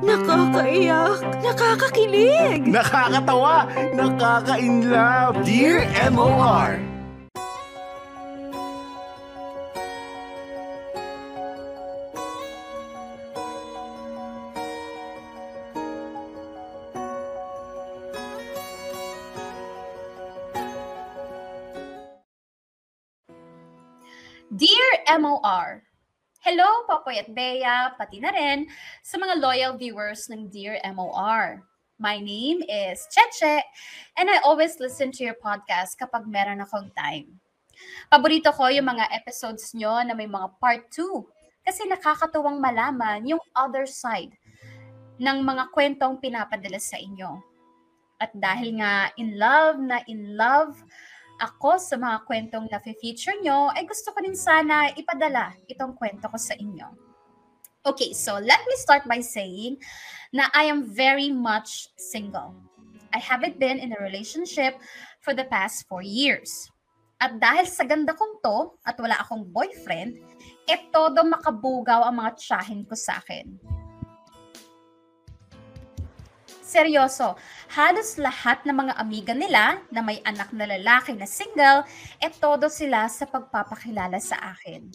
Nakakaiyak, nakakakilig, Nakakatawa, nakaka-inlove. Dear MOR. Hello, Popoy at Bea, pati na rin sa mga loyal viewers ng Dear MOR. My name is Cheche, and I always listen to your podcast kapag meron akong time. Paborito ko yung mga episodes nyo na may mga part 2 kasi nakakatuwang malaman yung other side ng mga kwentong pinapadala sa inyo. At dahil nga in love na in love ako sa mga kwentong na-feature nyo, ay gusto ko rin sana ipadala itong kwento ko sa inyo. Okay, so let me start by saying na I am very much single. I haven't been in a relationship for the past four years. At dahil sa ganda kong to at wala akong boyfriend, e todo makabugaw ang mga tsahin ko sa akin. Seryoso, halos lahat ng mga amiga nila na may anak na lalaki na single, e todo sila sa pagpapakilala sa akin.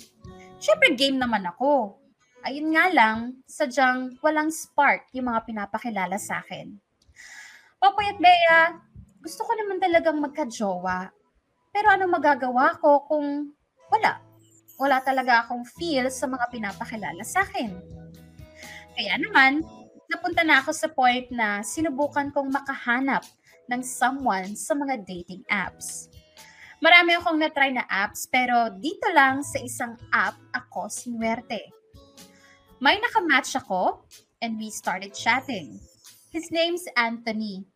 Siyempre game naman ako. Ayun nga lang, sadyang walang spark yung mga pinapakilala sa akin. Popoy at Bea, gusto ko naman talagang magka-jowa. Pero ano magagawa ko kung wala? Wala talaga akong feel sa mga pinapakilala sa akin. Kaya naman, napunta na ako sa point na sinubukan kong makahanap ng someone sa mga dating apps. Marami akong na-try na apps pero dito lang sa isang app ako sinuwerte. May nakamatch ako and we started chatting. His name's Anthony.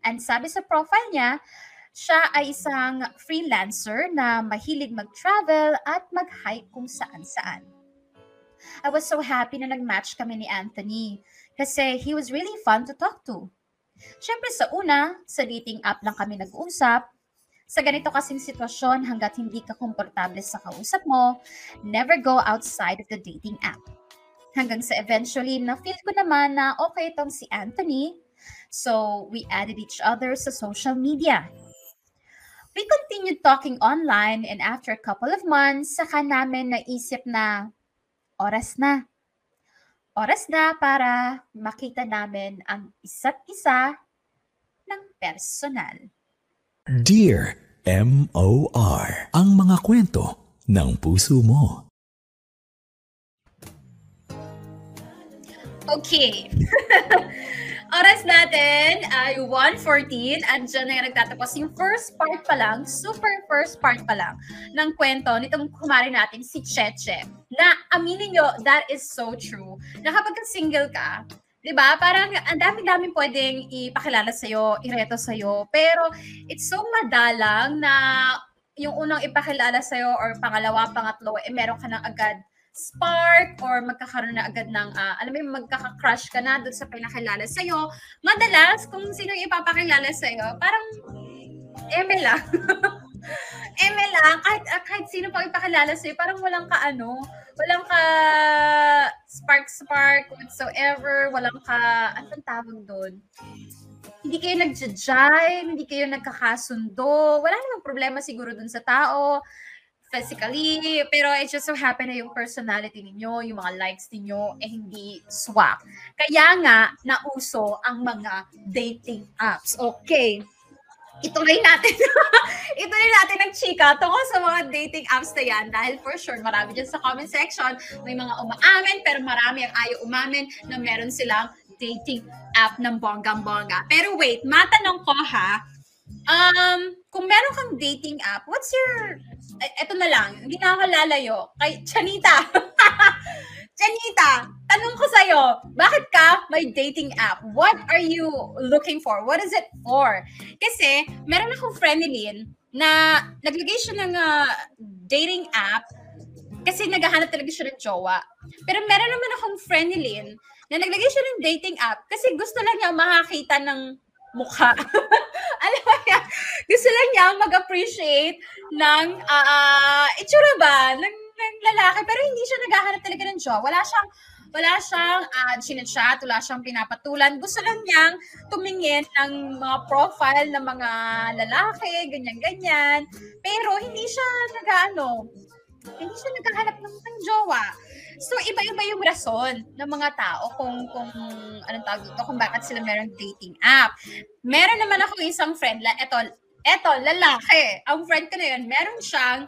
And sabi sa profile niya, siya ay isang freelancer na mahilig mag-travel at mag-hike kung saan-saan. I was so happy na nag-match kami ni Anthony kasi he was really fun to talk to. Siyempre sa una, sa dating app lang kami nag-uusap. Sa ganito kasing sitwasyon hanggat hindi ka komportable sa kausap mo, never go outside of the dating app. Hanggang sa eventually, na-feel ko naman na okay itong si Anthony. So, we added each other sa social media. We continued talking online and after a couple of months, saka namin naisip na oras na oras na para makita namin ang isa't isa ng personal. Dear M.O.R. Ang mga kwento ng puso mo. Okay. Oras natin ay 1.14 at dyan na yung nagtatapos yung first part pa lang, super first part pa lang ng kwento nitong kumari natin si Cheche. Na aminin nyo, that is so true. Na kapag single ka, 'di ba? Parang ang dami-daming pwedeng ipakilala sa iyo, ireto sa iyo, pero it's so madalang na yung unang ipakilala sa iyo or pangalawa, pangatlo, eh meron ka nang agad spark or magkakaroon na agad ng, uh, alam mo yung magkaka-crush ka na doon sa pinakilala sa'yo. Madalas, kung sino yung ipapakilala sa'yo, parang eme lang. eme lang. Kahit, uh, kahit sino pang ipakilala sa'yo, parang walang ka ano, walang ka spark-spark whatsoever, walang ka, anong tawag doon? hindi kayo nagja-jive, hindi kayo nagkakasundo, wala namang problema siguro dun sa tao physically, pero it just so happen na yung personality ninyo, yung mga likes ninyo, eh hindi swak. Kaya nga, nauso ang mga dating apps. Okay. Ituloy natin. Ituloy natin ang chika tungkol sa mga dating apps na yan dahil for sure marami dyan sa comment section may mga umaamin pero marami ang ayaw umamin na meron silang dating app ng bonggang-bongga. Pero wait, matanong ko ha, um, kung meron kang dating app, what's your eto na lang, hindi na ako lalayo. Kay Chanita. Chanita, tanong ko sa'yo, bakit ka may dating app? What are you looking for? What is it for? Kasi, meron akong friend ni Lynn na naglagay siya ng uh, dating app kasi naghahanap talaga siya ng jowa. Pero meron naman akong friend ni Lynn na naglagay siya ng dating app kasi gusto lang niya makakita ng mukha. Alam mo yan, gusto lang niya mag-appreciate ng uh, itsura ba, ng, ng lalaki, pero hindi siya naghahanap talaga ng jowa. Wala siyang Wala siyang uh, chinachat, wala siyang pinapatulan. Gusto lang niyang tumingin ng mga profile ng mga lalaki, ganyan-ganyan. Pero hindi siya nag-ano, hindi siya naghahanap ng, ng jowa. So, iba-iba yung rason ng mga tao kung, kung anong tawag dito, kung bakit sila merong dating app. Meron naman ako isang friend, la, eto, eto, lalaki. Ang friend ko na yun, meron siyang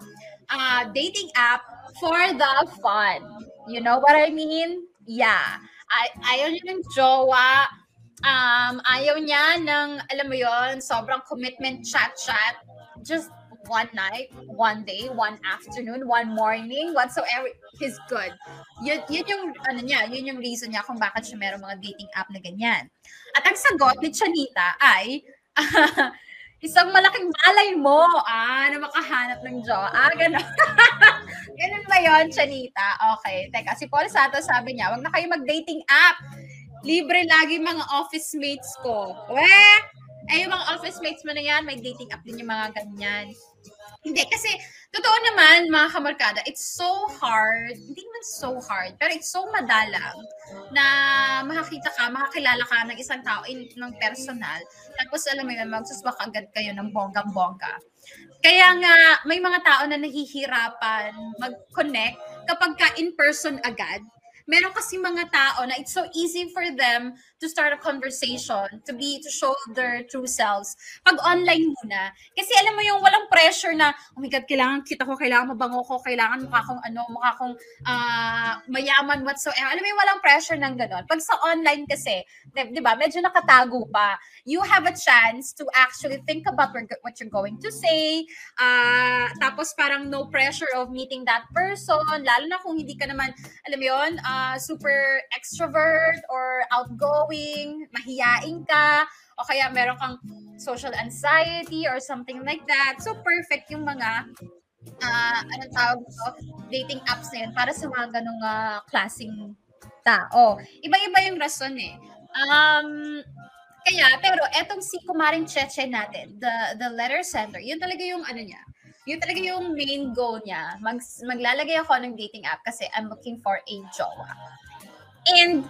uh, dating app for the fun. You know what I mean? Yeah. Ay, ayaw niya ng jowa. Um, ayaw niya ng, alam mo yon sobrang commitment chat-chat. Just one night, one day, one afternoon, one morning, whatsoever, he's good. Yun, yun yung, ano niya, yun yung reason niya kung bakit siya meron mga dating app na ganyan. At ang sagot ni Chanita ay, isang malaking malay mo, ah, na makahanap ng jowa. Ah, gano'n. Ganun ba yun, Chanita? Okay, teka, si Paul Santos sabi niya, wag na kayo mag-dating app. Libre lagi mga office mates ko. Weh! Eh, yung mga office mates mo na yan, may dating app din yung mga ganyan. Hindi, kasi totoo naman, mga kamarkada, it's so hard, hindi naman so hard, pero it's so madalang na makakita ka, makakilala ka ng isang tao in, ng personal, tapos alam mo yun, magsuswak agad kayo ng bonggang-bongga. Kaya nga, may mga tao na nahihirapan mag-connect kapag ka in person agad, meron kasi mga tao na it's so easy for them to start a conversation, to be, to show their true selves. Pag online muna. Kasi alam mo yung walang pressure na, oh my God, kailangan kita ko, kailangan mabango ko, kailangan mukha kong ano, mukha kong uh, mayaman whatsoever. Alam mo yung walang pressure ng gano'n. Pag sa online kasi, di, di ba, medyo nakatago pa. You have a chance to actually think about what you're going to say. Uh, tapos parang no pressure of meeting that person, lalo na kung hindi ka naman, alam mo yun, uh, super extrovert or outgoing mahiyain ka, o kaya meron kang social anxiety or something like that. So, perfect yung mga uh, anong tawag ito, dating apps na yun para sa mga ganong uh, klaseng tao. Iba-iba yung rason eh. Um, kaya, pero etong si Kumaring Cheche natin, the, the letter sender, yun talaga yung ano niya, yun talaga yung main goal niya. Mag, maglalagay ako ng dating app kasi I'm looking for a jowa. And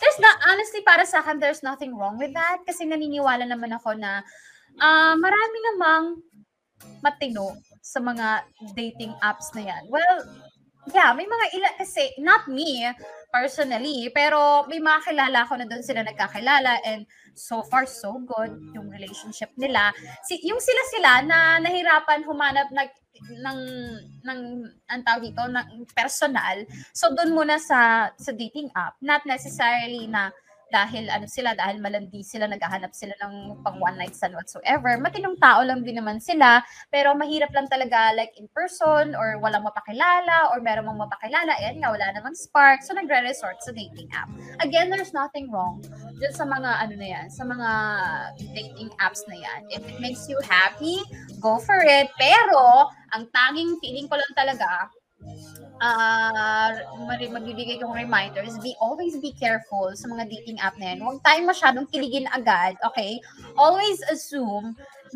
there's not, honestly, para sa akin, there's nothing wrong with that. Kasi naniniwala naman ako na uh, marami namang matino sa mga dating apps na yan. Well, yeah, may mga ilan kasi, not me personally, pero may mga kilala ko na doon sila nagkakilala and so far so good yung relationship nila. Si, yung sila-sila na nahirapan humanap nag ng ng ang tawag dito ng personal so doon muna sa sa dating app not necessarily na dahil ano sila, dahil malandi sila, naghahanap sila ng pang one night stand whatsoever. Matinong tao lang din naman sila, pero mahirap lang talaga like in person or walang mapakilala or meron mong mapakilala, ayan nga, wala namang spark. So nagre-resort sa dating app. Again, there's nothing wrong dyan sa mga ano na yan, sa mga dating apps na yan. If it makes you happy, go for it. Pero, ang tanging feeling ko lang talaga, uh, magbibigay kong reminders, be always be careful sa mga dating app na yan. Huwag tayong masyadong kiligin agad, okay? Always assume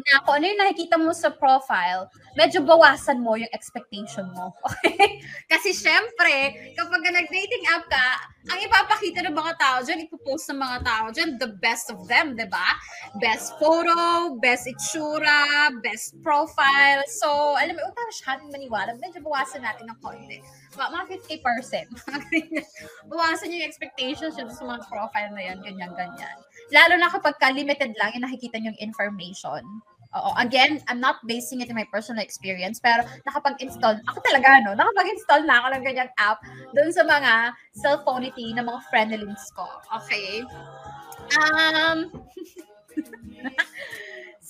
na kung ano yung nakikita mo sa profile, medyo bawasan mo yung expectation mo. Okay? Kasi syempre, kapag nag-dating app ka, ang ipapakita ng mga tao dyan, ipopost ng mga tao dyan, the best of them, di ba? Best photo, best itsura, best profile. So, alam mo, huwag masyadong maniwala. Medyo bawasan natin ng konti. Mga 50%. bawasan yung expectations yun sa mga profile na yan, ganyan-ganyan. Lalo na kapag ka-limited lang yung nakikita yung information. Oo. Again, I'm not basing it in my personal experience, pero nakapag-install, ako talaga, no? Nakapag-install na ako ng ganyang app doon sa mga cellphonity ng mga friendlings ko. Okay? Um,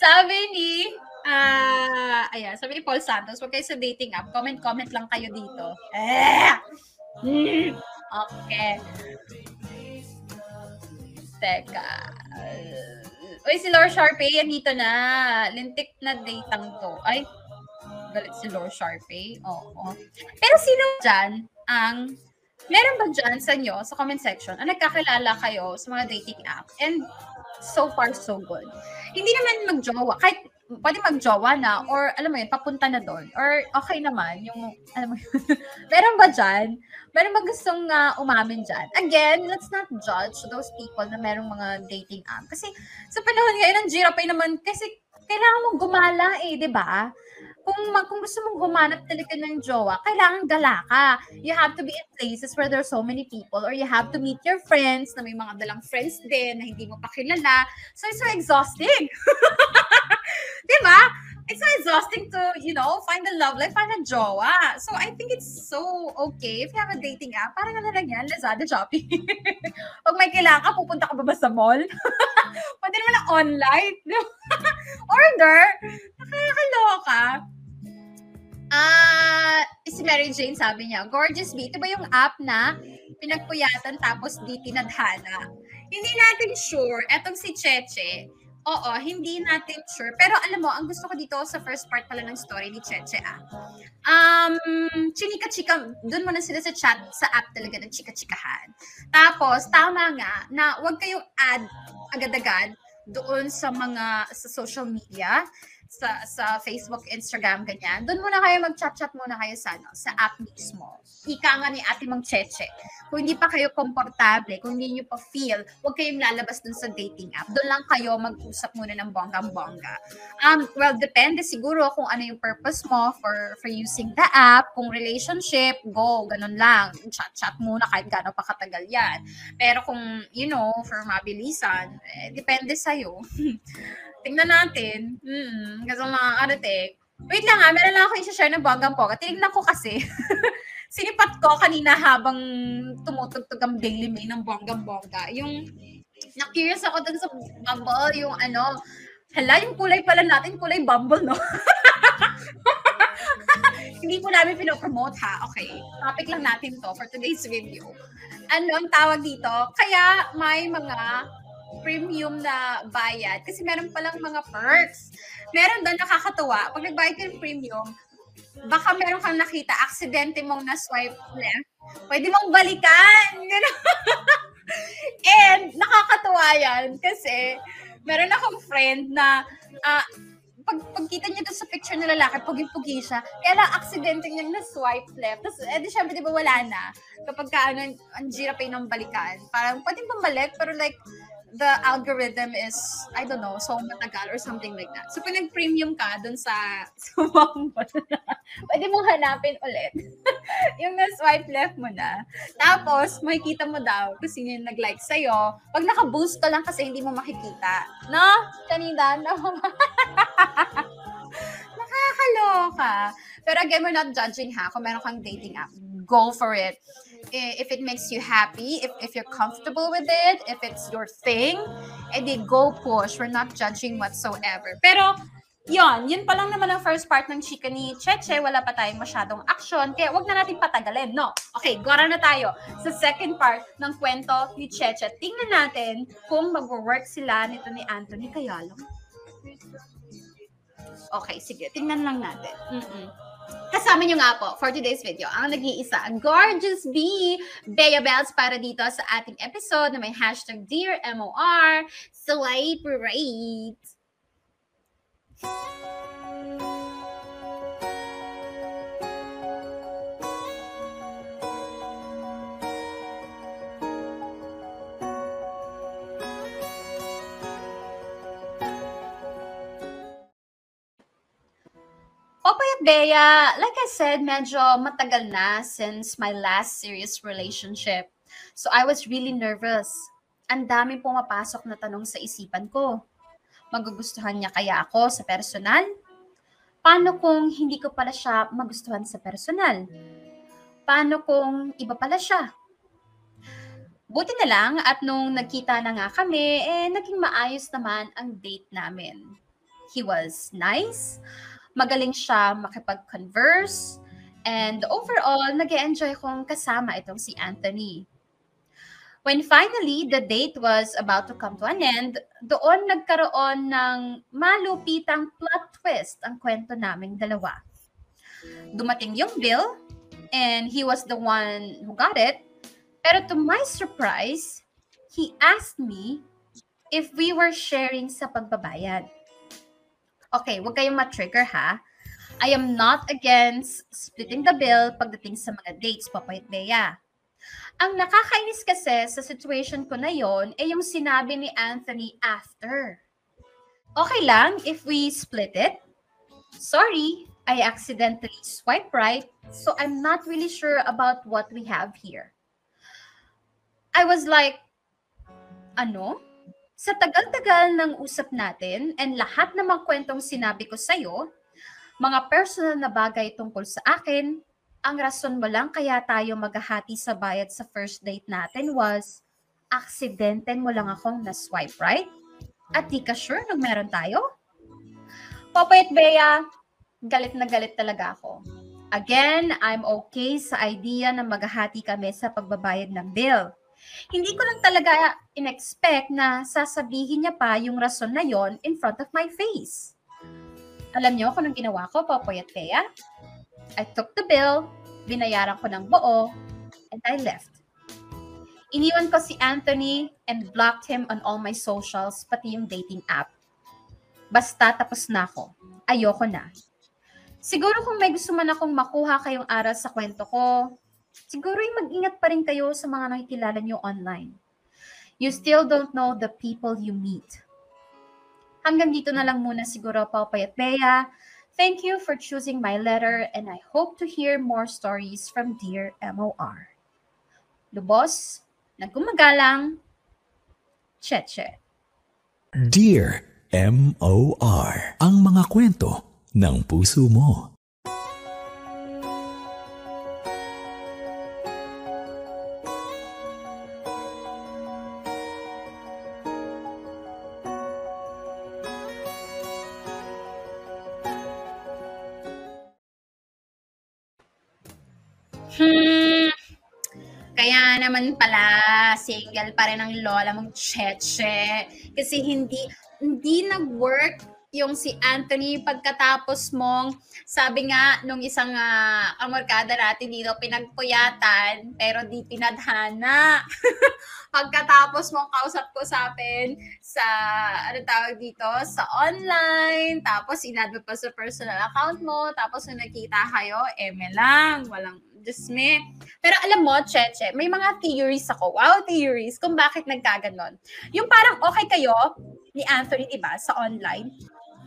sabi ni, ah, uh, ayan, sabi ni Paul Santos, huwag kayo sa dating app, comment-comment lang kayo dito. Eh! Okay. Teka. Uy, si Lord Sharpay, andito na. Lintik na datang to. Ay, galit si Lord Sharpay. Oo. Pero sino dyan ang, meron ba dyan sa inyo, sa comment section, ang nagkakilala kayo sa mga dating app? And so far, so good. Hindi naman magjowa. Kahit pwede magjowa na or alam mo yun, papunta na doon. Or okay naman, yung, alam mo yun, meron ba dyan? Meron ba gustong uh, umamin dyan? Again, let's not judge those people na merong mga dating app. Kasi sa panahon ngayon, ang Jirapay naman, kasi kailangan mong gumala eh, di ba? Kung, kung gusto mong humanap talaga ng jowa, kailangan gala ka. You have to be in places where there are so many people or you have to meet your friends na may mga dalang friends din na hindi mo pa kilala. So, it's so exhausting. Di ba? It's so exhausting to, you know, find a love life, find a jowa. So, I think it's so okay if you have a dating app. Parang ano lang yan, Lazada, Shopee. Pag may kailangan ka, pupunta ka ba ba sa mall? Pwede naman na online. Order. Nakakaloka. Ah, si Mary Jane sabi niya, Gorgeous Bee, ito ba yung app na pinagpuyatan tapos di tinadhana? Hindi natin sure. Etong si Cheche, oo, hindi natin sure. Pero alam mo, ang gusto ko dito sa first part pala ng story ni Cheche ah. Um, chinika-chika, doon muna sila sa chat, sa app talaga ng chika-chikahan. Tapos, tama nga, na wag kayong add agad-agad doon sa mga sa social media sa sa Facebook, Instagram, ganyan. Doon muna kayo mag-chat-chat muna kayo sa ano, sa app mismo. Ika nga ni Ate Mang Cheche. Kung hindi pa kayo komportable, kung hindi niyo pa feel, huwag kayong lalabas dun sa dating app. Doon lang kayo mag-usap muna ng bonggang-bongga. Um, well, depende siguro kung ano yung purpose mo for for using the app. Kung relationship, go, ganun lang. Chat-chat muna kahit gano'n pa katagal yan. Pero kung, you know, for mabilisan, eh, depende sa'yo. Tingnan natin. Mm, kasi mga arate. Wait lang ah, meron lang ako i-share ng bonggang po. Tinignan ko kasi. Sinipat ko kanina habang tumutugtog ang Daily Mail ng bonggang-bongga. Yung, na-curious ako dun sa Bumble, yung ano, hala, yung kulay pala natin, kulay Bumble, no? Hindi po namin pinopromote ha. Okay, topic lang natin to for today's video. Ano ang tawag dito? Kaya may mga premium na bayad kasi meron palang mga perks. Meron doon nakakatuwa. Pag nagbayad ka ng premium, baka meron kang nakita, aksidente mong na-swipe left, pwede mong balikan. And nakakatuwa yan kasi meron akong friend na uh, pag pagkita niya doon sa picture ng lalaki, pugi-pugi siya. Kaya lang, aksidente niyang na-swipe left. Tapos, eh, di syempre, di ba, wala na. Kapag ka, ano, ang girapay ng balikan. Parang, pwedeng bumalik, pero like, the algorithm is, I don't know, so matagal or something like that. So, kung nag-premium ka dun sa, Bumble, pwede mong hanapin ulit. yung na-swipe left mo na. Tapos, makikita mo daw kung sino yung nag-like sa'yo. Pag naka-boost ka lang kasi hindi mo makikita. No? Kanina, no? Nakakaloka. Pero again, we're not judging ha. Kung meron kang dating app, go for it if it makes you happy, if, if you're comfortable with it, if it's your thing, edi go push. We're not judging whatsoever. Pero, yon, yun pa lang naman ang first part ng chika ni Cheche. Wala pa tayong masyadong action. Kaya wag na natin patagalin, no? Okay, gora na tayo sa second part ng kwento ni Cheche. Tingnan natin kung mag-work sila nito ni Anthony kaya lang. Okay, sige. Tingnan lang natin. Mm-mm. Kasama nyo nga po for today's video ang nag-iisa, Gorgeous Bee, Bea Bells para dito sa ating episode na may hashtag Dear MOR, Celebrate! Popoy at Bea, like I said, medyo matagal na since my last serious relationship. So I was really nervous. Ang daming pumapasok na tanong sa isipan ko. Magugustuhan niya kaya ako sa personal? Paano kung hindi ko pala siya magustuhan sa personal? Paano kung iba pala siya? Buti na lang at nung nagkita na nga kami, eh naging maayos naman ang date namin. He was nice, magaling siya makipag-converse, and overall, nag enjoy kong kasama itong si Anthony. When finally the date was about to come to an end, doon nagkaroon ng malupitang plot twist ang kwento naming dalawa. Dumating yung bill, and he was the one who got it, pero to my surprise, he asked me if we were sharing sa pagbabayad. Okay, huwag kayong ma-trigger ha. I am not against splitting the bill pagdating sa mga dates, Papayat Bea. Ang nakakainis kasi sa situation ko na yon ay yung sinabi ni Anthony after. Okay lang if we split it. Sorry, I accidentally swipe right, so I'm not really sure about what we have here. I was like, ano? Sa tagal-tagal ng usap natin and lahat ng mga kwentong sinabi ko sa'yo, mga personal na bagay tungkol sa akin, ang rason mo lang kaya tayo maghahati sa bayad sa first date natin was, aksidenten mo lang akong na-swipe right? At di ka sure nung meron tayo? Popet Bea, galit na galit talaga ako. Again, I'm okay sa idea na maghahati kami sa pagbabayad ng bill. Hindi ko lang talaga in-expect na sasabihin niya pa yung rason na yon in front of my face. Alam niyo kung anong ginawa ko, Popoy at Thea? I took the bill, binayaran ko ng buo, and I left. Iniwan ko si Anthony and blocked him on all my socials, pati yung dating app. Basta tapos na ako. Ayoko na. Siguro kung may gusto man akong makuha kayong aral sa kwento ko, siguro yung mag-ingat pa rin kayo sa mga nakikilala niyo online. You still don't know the people you meet. Hanggang dito na lang muna siguro, Paupay at Bea. Thank you for choosing my letter and I hope to hear more stories from Dear MOR. Lubos, nagkumagalang, Cheche. Dear M.O.R. Ang mga kwento ng puso mo. Pala, single pa rin ang lola mong cheche. Kasi hindi, hindi nag-work yung si Anthony pagkatapos mong sabi nga nung isang uh, amorkada natin dito pinagpuyatan pero di pinadhana pagkatapos mong kausap-kusapin sa ano tawag dito sa online tapos inad mo pa sa personal account mo tapos nung nakita kayo eme lang walang just me. Pero alam mo, Cheche, may mga theories ako. Wow, theories kung bakit nagkaganon. Yung parang okay kayo ni Anthony, di ba, sa online,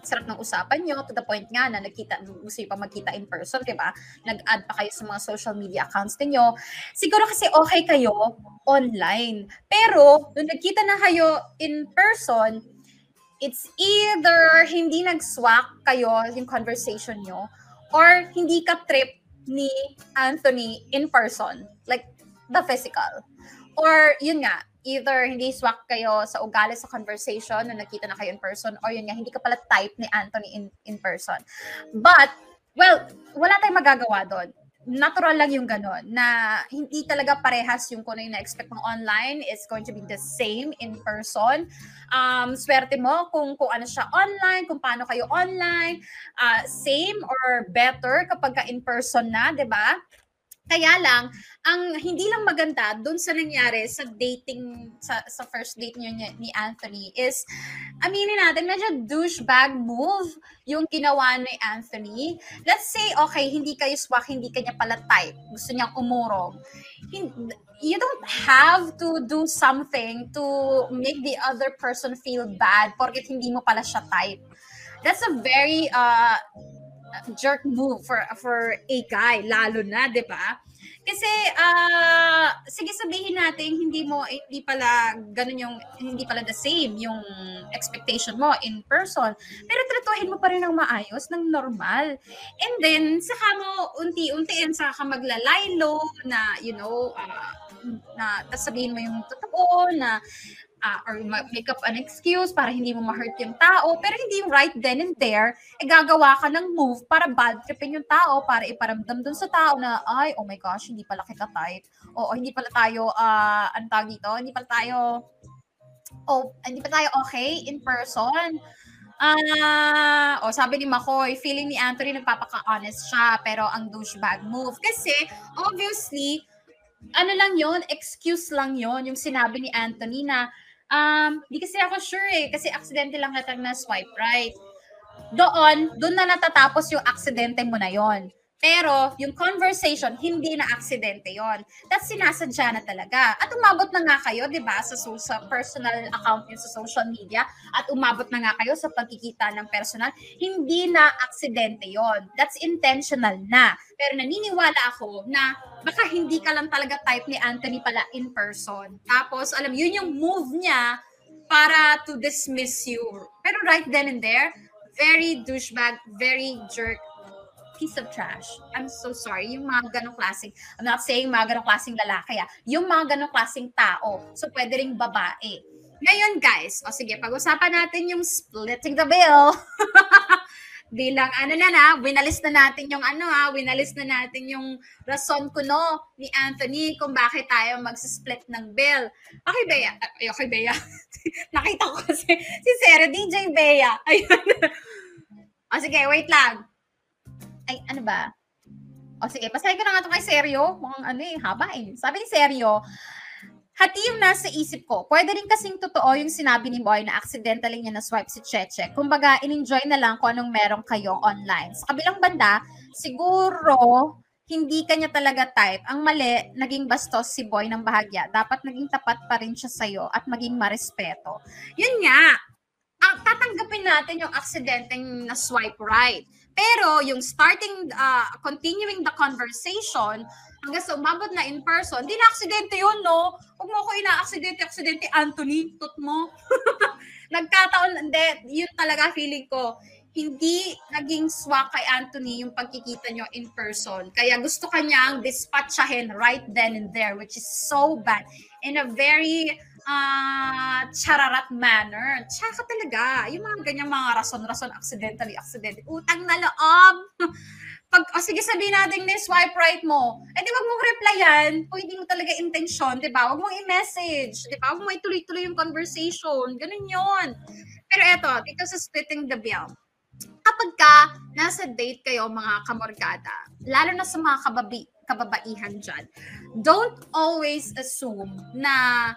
sarap ng usapan nyo, to the point nga na nagkita, gusto pa magkita in person, di ba? Nag-add pa kayo sa mga social media accounts niyo. Siguro kasi okay kayo online. Pero, nung nagkita na kayo in person, it's either hindi nag-swak kayo yung conversation nyo, or hindi ka trip ni Anthony in person, like the physical. Or yun nga, either hindi swak kayo sa ugali sa conversation na nakita na kayo in person or yun nga, hindi ka pala type ni Anthony in, in person. But, well, wala tayong magagawa doon natural lang yung ganon, na hindi talaga parehas yung kung ano yung na-expect mo online is going to be the same in person. Um, swerte mo kung, kung ano siya online, kung paano kayo online, uh, same or better kapag ka in person na, di ba? Kaya lang, ang hindi lang maganda doon sa nangyari sa dating, sa, sa first date niyo ni, ni Anthony is, aminin natin, medyo douchebag move yung ginawa ni Anthony. Let's say, okay, hindi kayo swak, hindi kanya pala type. Gusto niyang umurong. You don't have to do something to make the other person feel bad porket hindi mo pala siya type. That's a very uh, jerk move for for a guy lalo na 'di ba? Kasi uh, sige sabihin natin hindi mo hindi pala ganun yung hindi pala the same yung expectation mo in person. Pero tratuhin mo pa rin ng maayos ng normal. And then saka mo unti-unti and saka maglalaylo na you know uh, na sabihin mo yung totoo na uh, or make up an excuse para hindi mo ma-hurt yung tao, pero hindi yung right then and there, eh gagawa ka ng move para bad tripin yung tao, para iparamdam dun sa tao na, ay, oh my gosh, hindi pala kita type. O, oh, hindi pala tayo, uh, ano tawag dito? Hindi pala tayo, oh, hindi pa tayo okay in person. Ah, uh, oh, sabi ni Makoy, feeling ni Anthony nagpapaka-honest siya, pero ang douchebag move. Kasi, obviously, ano lang yon excuse lang yon yung sinabi ni Anthony na Um, di kasi ako sure eh, kasi accidentally lang natag na swipe right. doon, doon na natatapos yung aksidente mo na yon. Pero yung conversation, hindi na aksidente yon. That's sinasadya na talaga. At umabot na nga kayo, di ba, sa, so- sa personal account niyo sa social media, at umabot na nga kayo sa pagkikita ng personal, hindi na aksidente yon. That's intentional na. Pero naniniwala ako na baka hindi ka lang talaga type ni Anthony pala in person. Tapos, alam, yun yung move niya para to dismiss you. Pero right then and there, very douchebag, very jerk, piece of trash. I'm so sorry. Yung mga ganong klaseng, I'm not saying mga ganong klaseng lalaki ah. Yung mga ganong klaseng tao. So, pwede ring babae. Ngayon, guys, o sige, pag-usapan natin yung splitting the bill. Bilang ano na na, winalis na natin yung ano ha, winalis na natin yung rason kuno ni Anthony kung bakit tayo magsisplit ng bill. Okay, Bea. Ay, okay, Bea. Nakita ko kasi si Sarah DJ Bea. Ayun. o sige, wait lang. Ay, ano ba? O sige, pasahin ko na nga ito kay Seryo. Mukhang ano eh, haba eh. Sabi ni Seryo, hati yung nasa isip ko. Pwede rin kasing totoo yung sinabi ni Boy na accidentally niya na-swipe si Cheche. Kumbaga, in-enjoy na lang kung anong meron kayo online. Sa kabilang banda, siguro hindi kanya talaga type. Ang mali, naging bastos si Boy ng bahagya. Dapat naging tapat pa rin siya sa'yo at maging marespeto. Yun nga, ang tatanggapin natin yung aksidenteng na swipe right. Pero yung starting, uh, continuing the conversation, hanggang sa umabot na in person, di na aksidente yun, no? Huwag mo ko ina-aksidente, aksidente, Anthony, tut mo. Nagkataon, hindi, yun talaga feeling ko, hindi naging swak kay Anthony yung pagkikita nyo in person. Kaya gusto kanyang dispatchahin right then and there, which is so bad. In a very uh, chararat manner. Tsaka talaga, yung mga ganyang mga rason-rason, accidentally, accidentally, utang na loob. Pag, o sige, sabihin natin na swipe right mo, eh di wag mong replyan kung hindi mo talaga intention, di ba? Wag mong i-message, di ba? Wag mo ituloy-tuloy yung conversation. Ganun yon. Pero eto, dito sa splitting the bill, kapag ka nasa date kayo mga kamorgada, lalo na sa mga kababi, kababaihan dyan, don't always assume na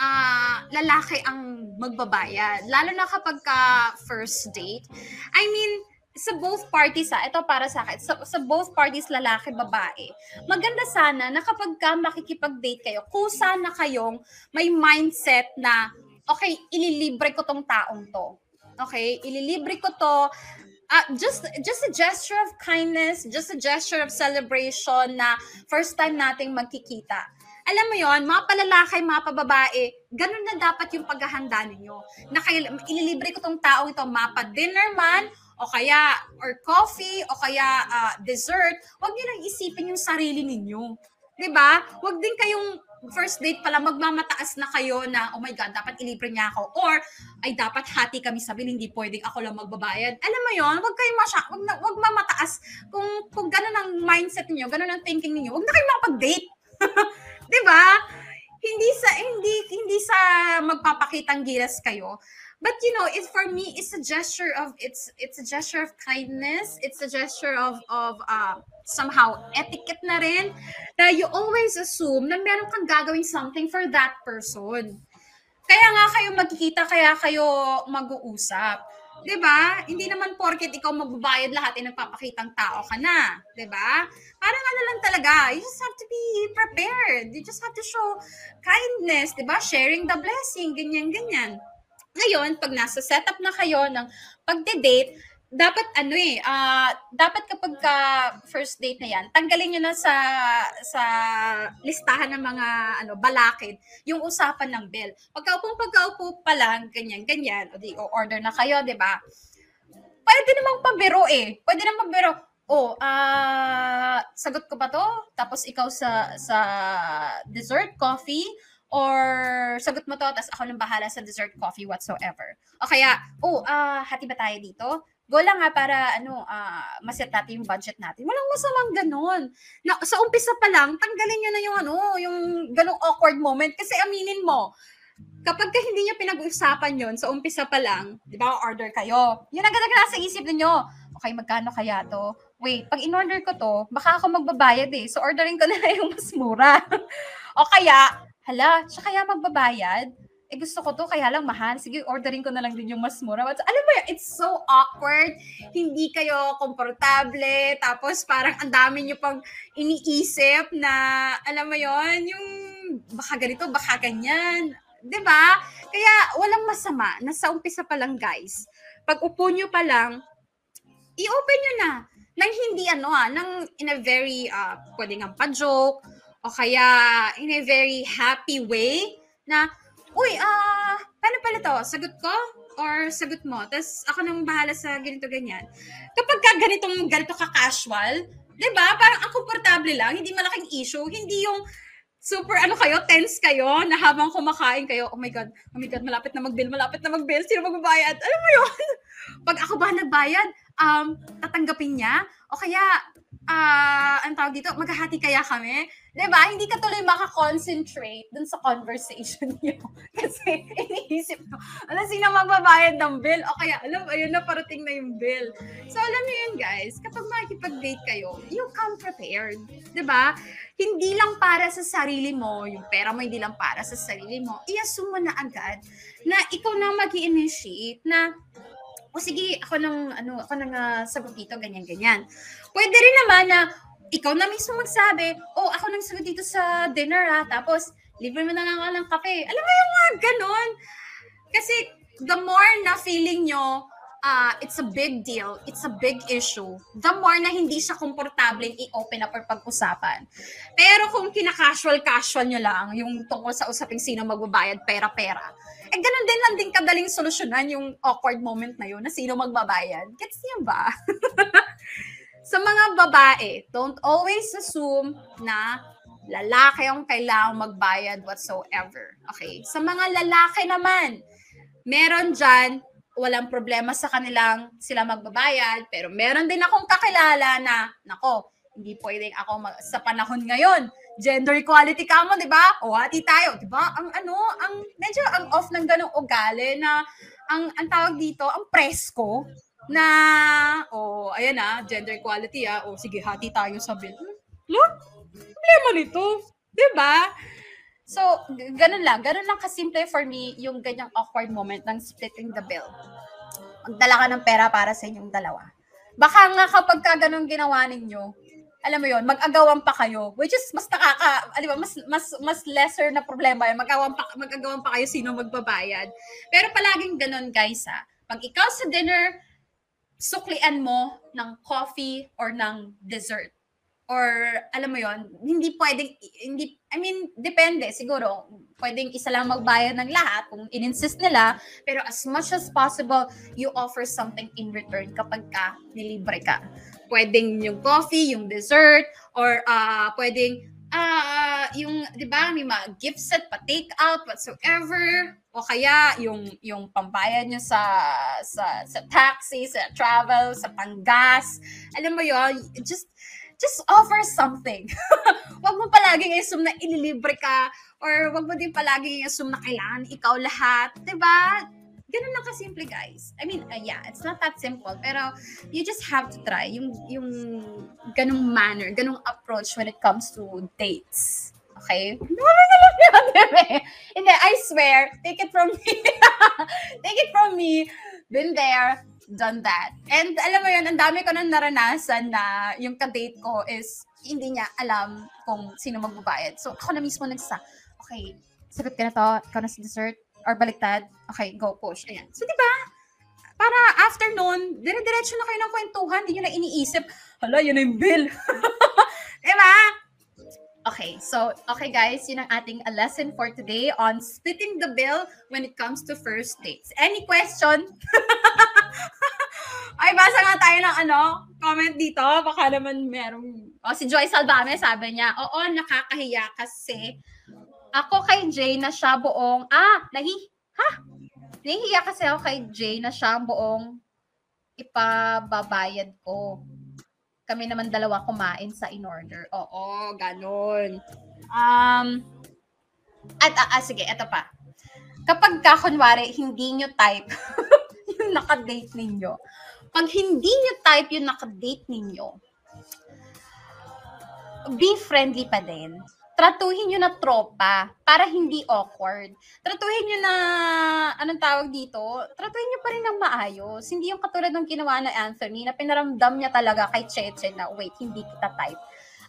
uh, lalaki ang magbabayad. Lalo na kapag ka first date. I mean, sa both parties ha, ito para sa akin, sa, sa both parties, lalaki, babae, maganda sana na kapag ka makikipag-date kayo, kusa na kayong may mindset na, okay, ililibre ko tong taong to. Okay, ililibre ko to, uh, just just a gesture of kindness, just a gesture of celebration na first time nating magkikita. Alam mo yon, mga palalaki, mga pababae, ganun na dapat yung paghahanda ninyo. Na kayo, ililibre ko tong taong ito, mapa dinner man, o kaya, or coffee, o kaya uh, dessert, huwag niyo nang isipin yung sarili ninyo. 'Di ba? Huwag din kayong first date pala magmamataas na kayo na, oh my God, dapat ilibre niya ako. Or, ay dapat hati kami sabihin, hindi pwedeng ako lang magbabayad. Alam mo yon wag kayong masya, wag, na, wag mamataas. Kung, kung ganun ang mindset niyo ganun ang thinking niyo wag na kayong makapag-date. 'Di ba? Hindi sa hindi hindi sa magpapakitang gilas kayo. But you know, it's for me, it's a gesture of it's it's a gesture of kindness. It's a gesture of of uh, somehow etiquette na rin na you always assume na meron kang gagawing something for that person. Kaya nga kayo magkikita, kaya kayo mag-uusap. 'Di ba? Hindi naman porket ikaw magbabayad lahat ay nagpapakitang tao ka na, 'di ba? Parang ano lang talaga, you just have to be prepared. You just have to show kindness, 'di ba? Sharing the blessing, ganyan ganyan. Ngayon, pag nasa setup na kayo ng pagde-date, dapat ano eh, uh, dapat kapag ka first date na yan, tanggalin nyo na sa sa listahan ng mga ano balakid yung usapan ng bill. Pagkaupong pagkaupo pa lang, ganyan, ganyan, o di, order na kayo, di ba? Pwede namang pabiro eh. Pwede namang pabiro. Oh, uh, sagot ko ba to? Tapos ikaw sa sa dessert, coffee, or sagot mo to, tapos ako nang bahala sa dessert, coffee, whatsoever. O kaya, oh, uh, hati ba tayo dito? Go lang nga para ano, uh, maset natin yung budget natin. Walang masamang ganun. Na, sa umpisa pa lang, tanggalin nyo na yung ano, yung ganung awkward moment. Kasi aminin mo, kapag ka hindi nyo pinag-uusapan yon sa umpisa pa lang, di ba, order kayo. Yun ang ganda sa isip ninyo. Okay, magkano kaya to? Wait, pag in-order ko to, baka ako magbabayad eh. So, ordering ko na lang yung mas mura. o kaya, hala, siya kaya magbabayad? Eh gusto ko to, kaya lang mahal. Sige, ordering ko na lang din yung mas mura. But, alam mo yun, it's so awkward. Hindi kayo komportable. Tapos parang ang dami nyo pang iniisip na, alam mo yon yung baka ganito, baka ganyan. ba? Kaya walang masama. Nasa umpisa pa lang, guys. Pag upo nyo pa lang, i-open nyo na. Nang hindi ano ah, nang in a very, uh, pwede nga pa-joke, o kaya in a very happy way, na, uy, ah, paano pala to? Sagot ko? Or sagot mo? Tapos ako nang bahala sa ganito ganyan. Kapag ka ganitong, ganito ka casual, 'di ba? Parang ang komportable lang, hindi malaking issue, hindi yung super ano kayo, tense kayo na habang kumakain kayo, oh my god, oh my god, malapit na mag-bill, malapit na mag-bill, sino magbabayad? Alam mo 'yon? Pag ako ba nagbayad, um, tatanggapin niya? O kaya, ah, ang tawag dito, maghahati kaya kami? 'Di ba? Hindi ka tuloy makakoncentrate dun sa conversation niyo. Kasi iniisip mo, ano sino magbabayad ng bill? O kaya, alam, ayun na, parating na yung bill. So, alam niyo yun, guys, kapag makikipag-date kayo, you come prepared. 'Di ba? Hindi lang para sa sarili mo, yung pera mo hindi lang para sa sarili mo, i-assume mo na agad na ikaw na mag initiate na o sige, ako nang ano, ako nang uh, sagot dito ganyan ganyan. Pwede rin naman na ikaw na mismo magsabi, oh, ako nang sagot dito sa dinner ha, tapos libre mo na lang ako ng kape. Alam mo yung mga ganon. Kasi the more na feeling nyo, uh, it's a big deal, it's a big issue, the more na hindi siya komportable i-open up or pag-usapan. Pero kung kinakasual-casual nyo lang, yung tungkol sa usaping sino magbabayad, pera-pera, eh ganun din lang din kadaling solusyonan yung awkward moment na yun na sino magbabayad. Gets niyo ba? sa mga babae, don't always assume na lalaki ang kailangang magbayad whatsoever. Okay? Sa mga lalaki naman, meron dyan, walang problema sa kanilang sila magbabayad, pero meron din akong kakilala na, nako, hindi pwedeng ako mag- sa panahon ngayon, gender equality ka mo, di ba? O hati tayo, di ba? Ang ano, ang medyo ang off ng ganong ugali na ang ang tawag dito, ang presko na o oh, ayan na, gender equality ah. O oh, sige, hati tayo sa bill. Look, problema nito, 'di ba? So, ganun lang. Ganun lang kasimple for me yung ganyang awkward moment ng splitting the bill. Magdala ka ng pera para sa inyong dalawa. Baka nga kapag ka ganun ginawa ninyo, alam mo yon mag-agawan pa kayo which is mas nakaka di ba mas mas mas lesser na problema yun mag-agawan pa mag-agawan pa kayo sino magbabayad pero palaging ganun guys ha pag ikaw sa dinner suklian mo ng coffee or ng dessert. Or alam mo yon hindi pwedeng hindi I mean depende siguro. Pwedeng isa lang magbayad ng lahat kung ininsist nila. Pero as much as possible you offer something in return kapag ka nilibre ka. Pwedeng yung coffee, yung dessert, or uh, pwedeng uh, yung, di ba, may mga gift set, pa-take out, whatsoever, o kaya yung, yung pambayad nyo sa, sa, sa taxi, sa travel, sa panggas, alam mo yon just, just offer something. wag mo palaging assume na ililibre ka, or wag mo din palaging assume na kailangan ikaw lahat, ba? ganun lang kasimple, guys. I mean, uh, yeah, it's not that simple, pero you just have to try yung, yung ganung manner, ganung approach when it comes to dates. Okay? Naman na lang yun, Hindi, I swear, take it from me. take it from me. Been there, done that. And alam mo yun, ang dami ko nang naranasan na yung ka-date ko is hindi niya alam kung sino magbabayad. So, ako na mismo nagsa, okay, sagot ka na to, ikaw na sa dessert, Or baliktad? Okay, go push. Ayan. So, di ba? Para after noon, dire-diretso na kayo ng kwentuhan, hindi nyo na iniisip, hala, yun na bill. di ba? Okay, so, okay guys, yun ang ating a lesson for today on splitting the bill when it comes to first dates. Any question? Ay, basa nga tayo ng ano, comment dito. Baka naman merong... Oh, si Joy Salvame sabi niya, oo, nakakahiya kasi ako kay Jay na siya buong, ah, nahi, ha? Nahihiya kasi ako kay Jay na siya buong ipababayad ko. Kami naman dalawa kumain sa in-order. Oo, ganun. Um, at, ah, ah, sige, eto pa. Kapag ka, kunwari, hindi nyo type yung nakadate ninyo, pag hindi nyo type yung nakadate ninyo, be friendly pa din tratuhin nyo na tropa para hindi awkward. Tratuhin nyo na, anong tawag dito? Tratuhin nyo pa rin ng maayos. Hindi yung katulad ng ginawa na Anthony na pinaramdam niya talaga kay Cheche na, wait, hindi kita type.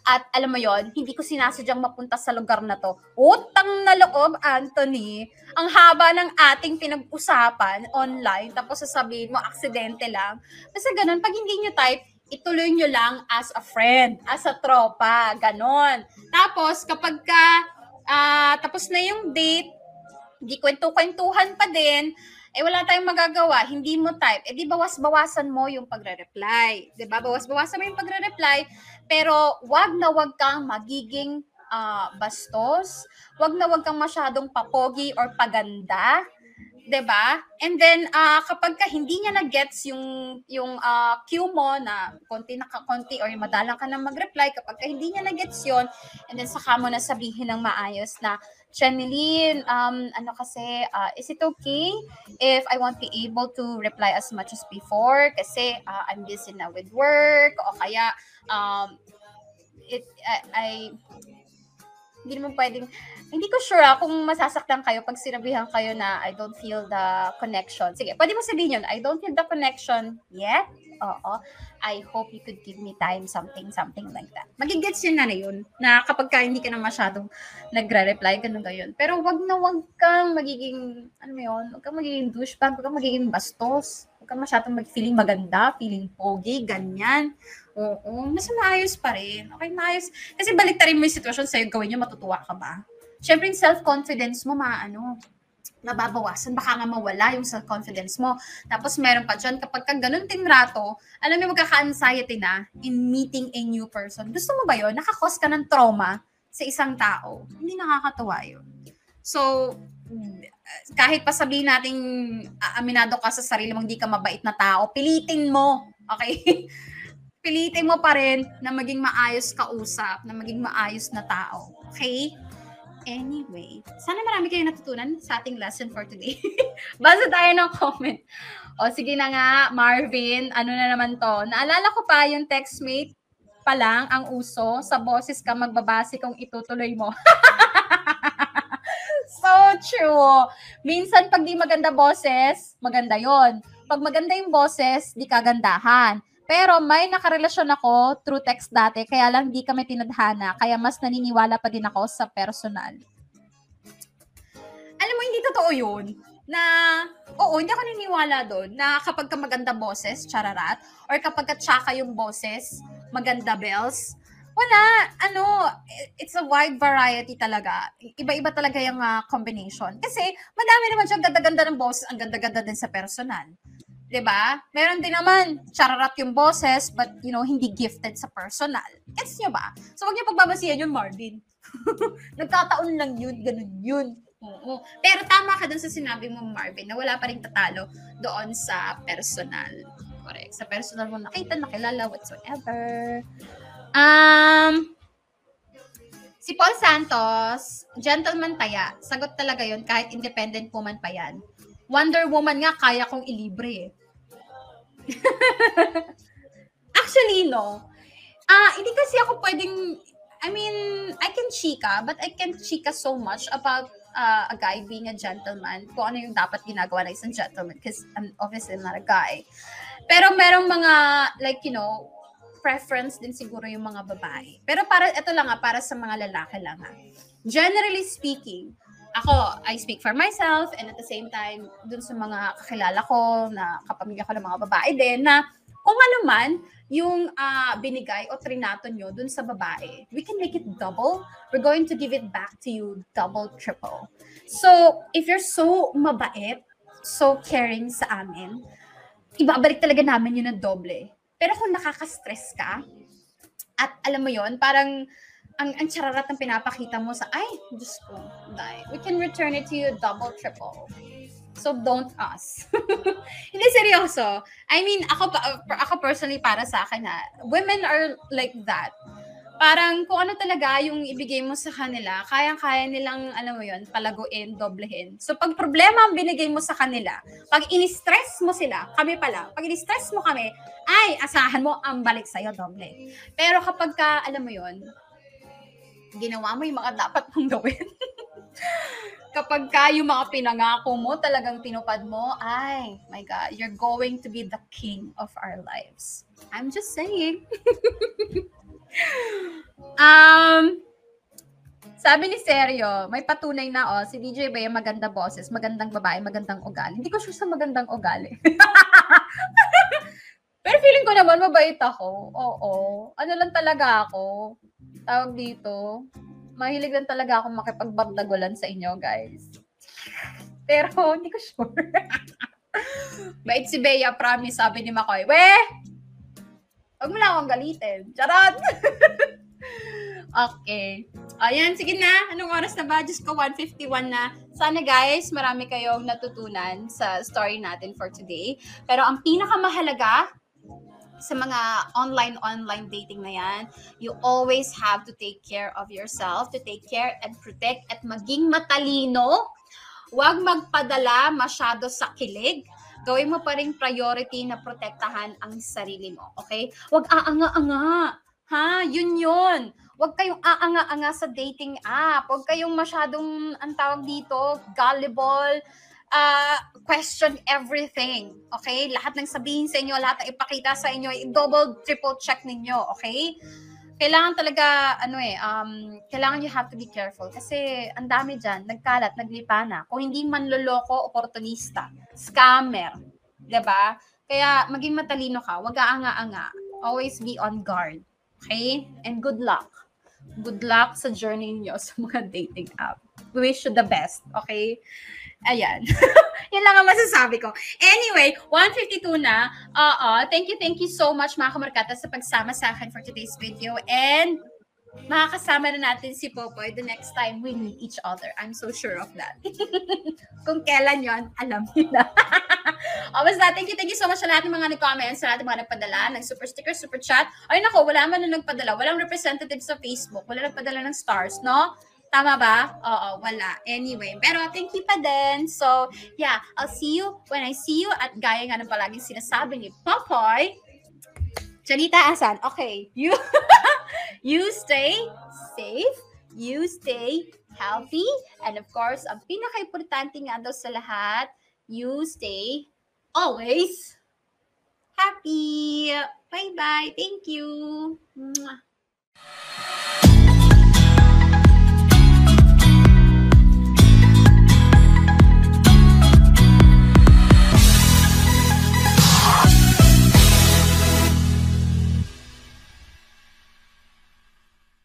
At alam mo yon, hindi ko sinasadyang mapunta sa lugar na to. Utang na loob, Anthony. Ang haba ng ating pinag-usapan online, tapos sasabihin mo, aksidente lang. Kasi ganun, pag hindi nyo type, ituloy nyo lang as a friend, as a tropa, ganon. Tapos, kapag ka, ah, tapos na yung date, di kwento-kwentuhan pa din, eh wala tayong magagawa, hindi mo type, eh di bawas-bawasan mo yung pagre-reply. 'Di ba? Bawas-bawasan mo yung pagre-reply, pero wag na wag kang magiging ah, bastos, wag na wag kang masyadong papogi or paganda. 'Di ba? And then ah, kapag ka hindi niya na gets yung yung ah, cue mo na konti na konti or madalang ka na mag-reply kapag ka hindi niya na gets yon and then saka mo na sabihin ng maayos na Channeline, um, ano kasi, ah, is it okay if I won't be able to reply as much as before kasi ah, I'm busy na with work o kaya um, it, I, I hindi naman pwedeng, hindi ko sure ah, kung masasaktan kayo pag sinabihan kayo na I don't feel the connection. Sige, pwede mo sabihin yun, I don't feel the connection yet. Oo. I hope you could give me time, something, something like that. Magigets yun na na yun, na kapag ka hindi ka na masyadong nagre-reply, ganun gayon. Pero wag na wag kang magiging, ano yun, wag kang magiging douchebag, wag kang magiging bastos, wag kang masyadong mag-feeling maganda, feeling pogi, ganyan. Oo, nasa maayos pa rin. Okay, maayos. Kasi baliktarin mo yung sitwasyon sa'yo, gawin nyo, matutuwa ka ba? Siyempre, yung self-confidence mo, maano, nababawasan. Baka nga mawala yung self-confidence mo. Tapos meron pa dyan, kapag ka ganun tinrato, alam mo, magkaka-anxiety na in meeting a new person. Gusto mo ba yun? Nakakos ka ng trauma sa isang tao. Hindi nakakatawa yun. So, kahit pa sabihin nating aminado ka sa sarili mong hindi ka mabait na tao, pilitin mo. Okay? pilitin mo pa rin na maging maayos kausap, na maging maayos na tao. Okay? Anyway, sana marami kayong natutunan sa ating lesson for today. Basa tayo ng comment. O sige na nga, Marvin, ano na naman to? Naalala ko pa yung textmate pa lang ang uso, sa boses ka magbabase kung itutuloy mo. so true. Minsan pag di maganda boses, maganda yon. Pag maganda yung boses, di kagandahan. Pero may nakarelasyon ako through text dati, kaya lang di kami tinadhana, kaya mas naniniwala pa din ako sa personal. Alam mo, hindi totoo yun. Na, oo, hindi ako naniniwala doon na kapag ka maganda boses, chararat, or kapag ka tsaka yung boses, maganda bells, wala, ano, it's a wide variety talaga. Iba-iba talaga yung uh, combination. Kasi, madami naman siyang ganda-ganda ng boses, ang ganda-ganda din sa personal. 'Di ba? Meron din naman chararat yung boses but you know, hindi gifted sa personal. Gets niyo ba? So wag niyo pagbabasihan yun, Marvin. Nagkataon lang yun, ganun yun. Oo. Pero tama ka dun sa sinabi mo, Marvin, na wala pa rin tatalo doon sa personal. Correct. Sa personal mo nakita, nakilala, whatsoever. Um, si Paul Santos, gentleman taya. Sagot talaga yun kahit independent woman pa yan. Wonder Woman nga, kaya kong ilibre eh. Actually, no. Ah, hindi kasi ako pwedeng I mean, I can chika, but I can't chika so much about uh, a guy being a gentleman. Kung ano yung dapat ginagawa ng isang gentleman because I'm obviously not a guy. Pero merong mga, like, you know, preference din siguro yung mga babae. Pero para, ito lang nga, para sa mga lalaki lang ha. Generally speaking, ako, I speak for myself and at the same time, dun sa mga kakilala ko na kapamilya ko ng mga babae din na kung ano man yung uh, binigay o trinato nyo dun sa babae, we can make it double. We're going to give it back to you double, triple. So, if you're so mabait, so caring sa amin, ibabalik talaga namin yun ng doble. Pero kung nakaka-stress ka, at alam mo yon parang ang, ang chararat ng pinapakita mo sa, ay, Diyos ko, die. We can return it to you double, triple. So don't us. Hindi seryoso. I mean, ako ako personally para sa akin ha, women are like that. Parang kung ano talaga yung ibigay mo sa kanila, kayang-kaya nilang, ano mo yun, palaguin, doblehin. So pag problema ang binigay mo sa kanila, pag in-stress mo sila, kami pala, pag in-stress mo kami, ay, asahan mo ang balik sa'yo, doble. Pero kapag ka, alam mo yun, ginawa mo yung mga dapat mong gawin. Kapag ka yung mga pinangako mo talagang tinupad mo, ay, my God, you're going to be the king of our lives. I'm just saying. um, sabi ni Seryo, may patunay na, oh, si DJ Bea maganda boses, magandang babae, magandang ugali. Hindi ko sure sa magandang ugali. Pero feeling ko naman mabait ako. Oo. Ano lang talaga ako. Tawag dito. Mahilig lang talaga ako makipagbardagulan sa inyo, guys. Pero hindi ko sure. Bait si Bea, promise, sabi ni Makoy. Weh! Huwag mo lang akong galitin. Charot! okay. Ayan, sige na. Anong oras na ba? Diyos ko, 151 na. Sana guys, marami kayong natutunan sa story natin for today. Pero ang pinakamahalaga sa mga online-online dating na yan, you always have to take care of yourself, to take care and protect at maging matalino. Huwag magpadala masyado sa kilig. Gawin mo pa rin priority na protektahan ang sarili mo. Okay? Huwag aanga-anga. Ha? Yun yun. Huwag kayong aanga-anga sa dating app. Huwag kayong masyadong, ang tawag dito, gullible, uh, question everything. Okay? Lahat ng sabihin sa inyo, lahat ng ipakita sa inyo, i-double, triple check ninyo. Okay? Kailangan talaga, ano eh, um, kailangan you have to be careful. Kasi ang dami dyan, nagkalat, naglipana. Kung hindi man loloko, oportunista, scammer. ba? Kaya maging matalino ka, wag aanga-anga. Always be on guard. Okay? And good luck. Good luck sa journey niyo sa mga dating app. We wish you the best. Okay? Ayan. Yan lang ang masasabi ko. Anyway, 152 na. Oo. Thank you, thank you so much mga kamarkata sa pagsama sa akin for today's video. And makakasama na natin si Popoy the next time we meet each other. I'm so sure of that. Kung kailan yon alam niyo na. o, thank you, thank you so much sa lahat ng mga nag-comments, sa lahat ng mga nagpadala, ng super sticker, super chat. Ay, nako, wala man na nagpadala. Walang representative sa Facebook. Wala nagpadala ng stars, no? Tama ba? Oo, wala. Anyway, pero thank you pa din. So, yeah, I'll see you when I see you at gaya nga ng palaging sinasabi ni Popoy. Janita Asan, okay, you, you stay safe, you stay healthy, and of course, ang pinaka-importante nga daw sa lahat, you stay always happy. Bye-bye. Thank you. Mwah.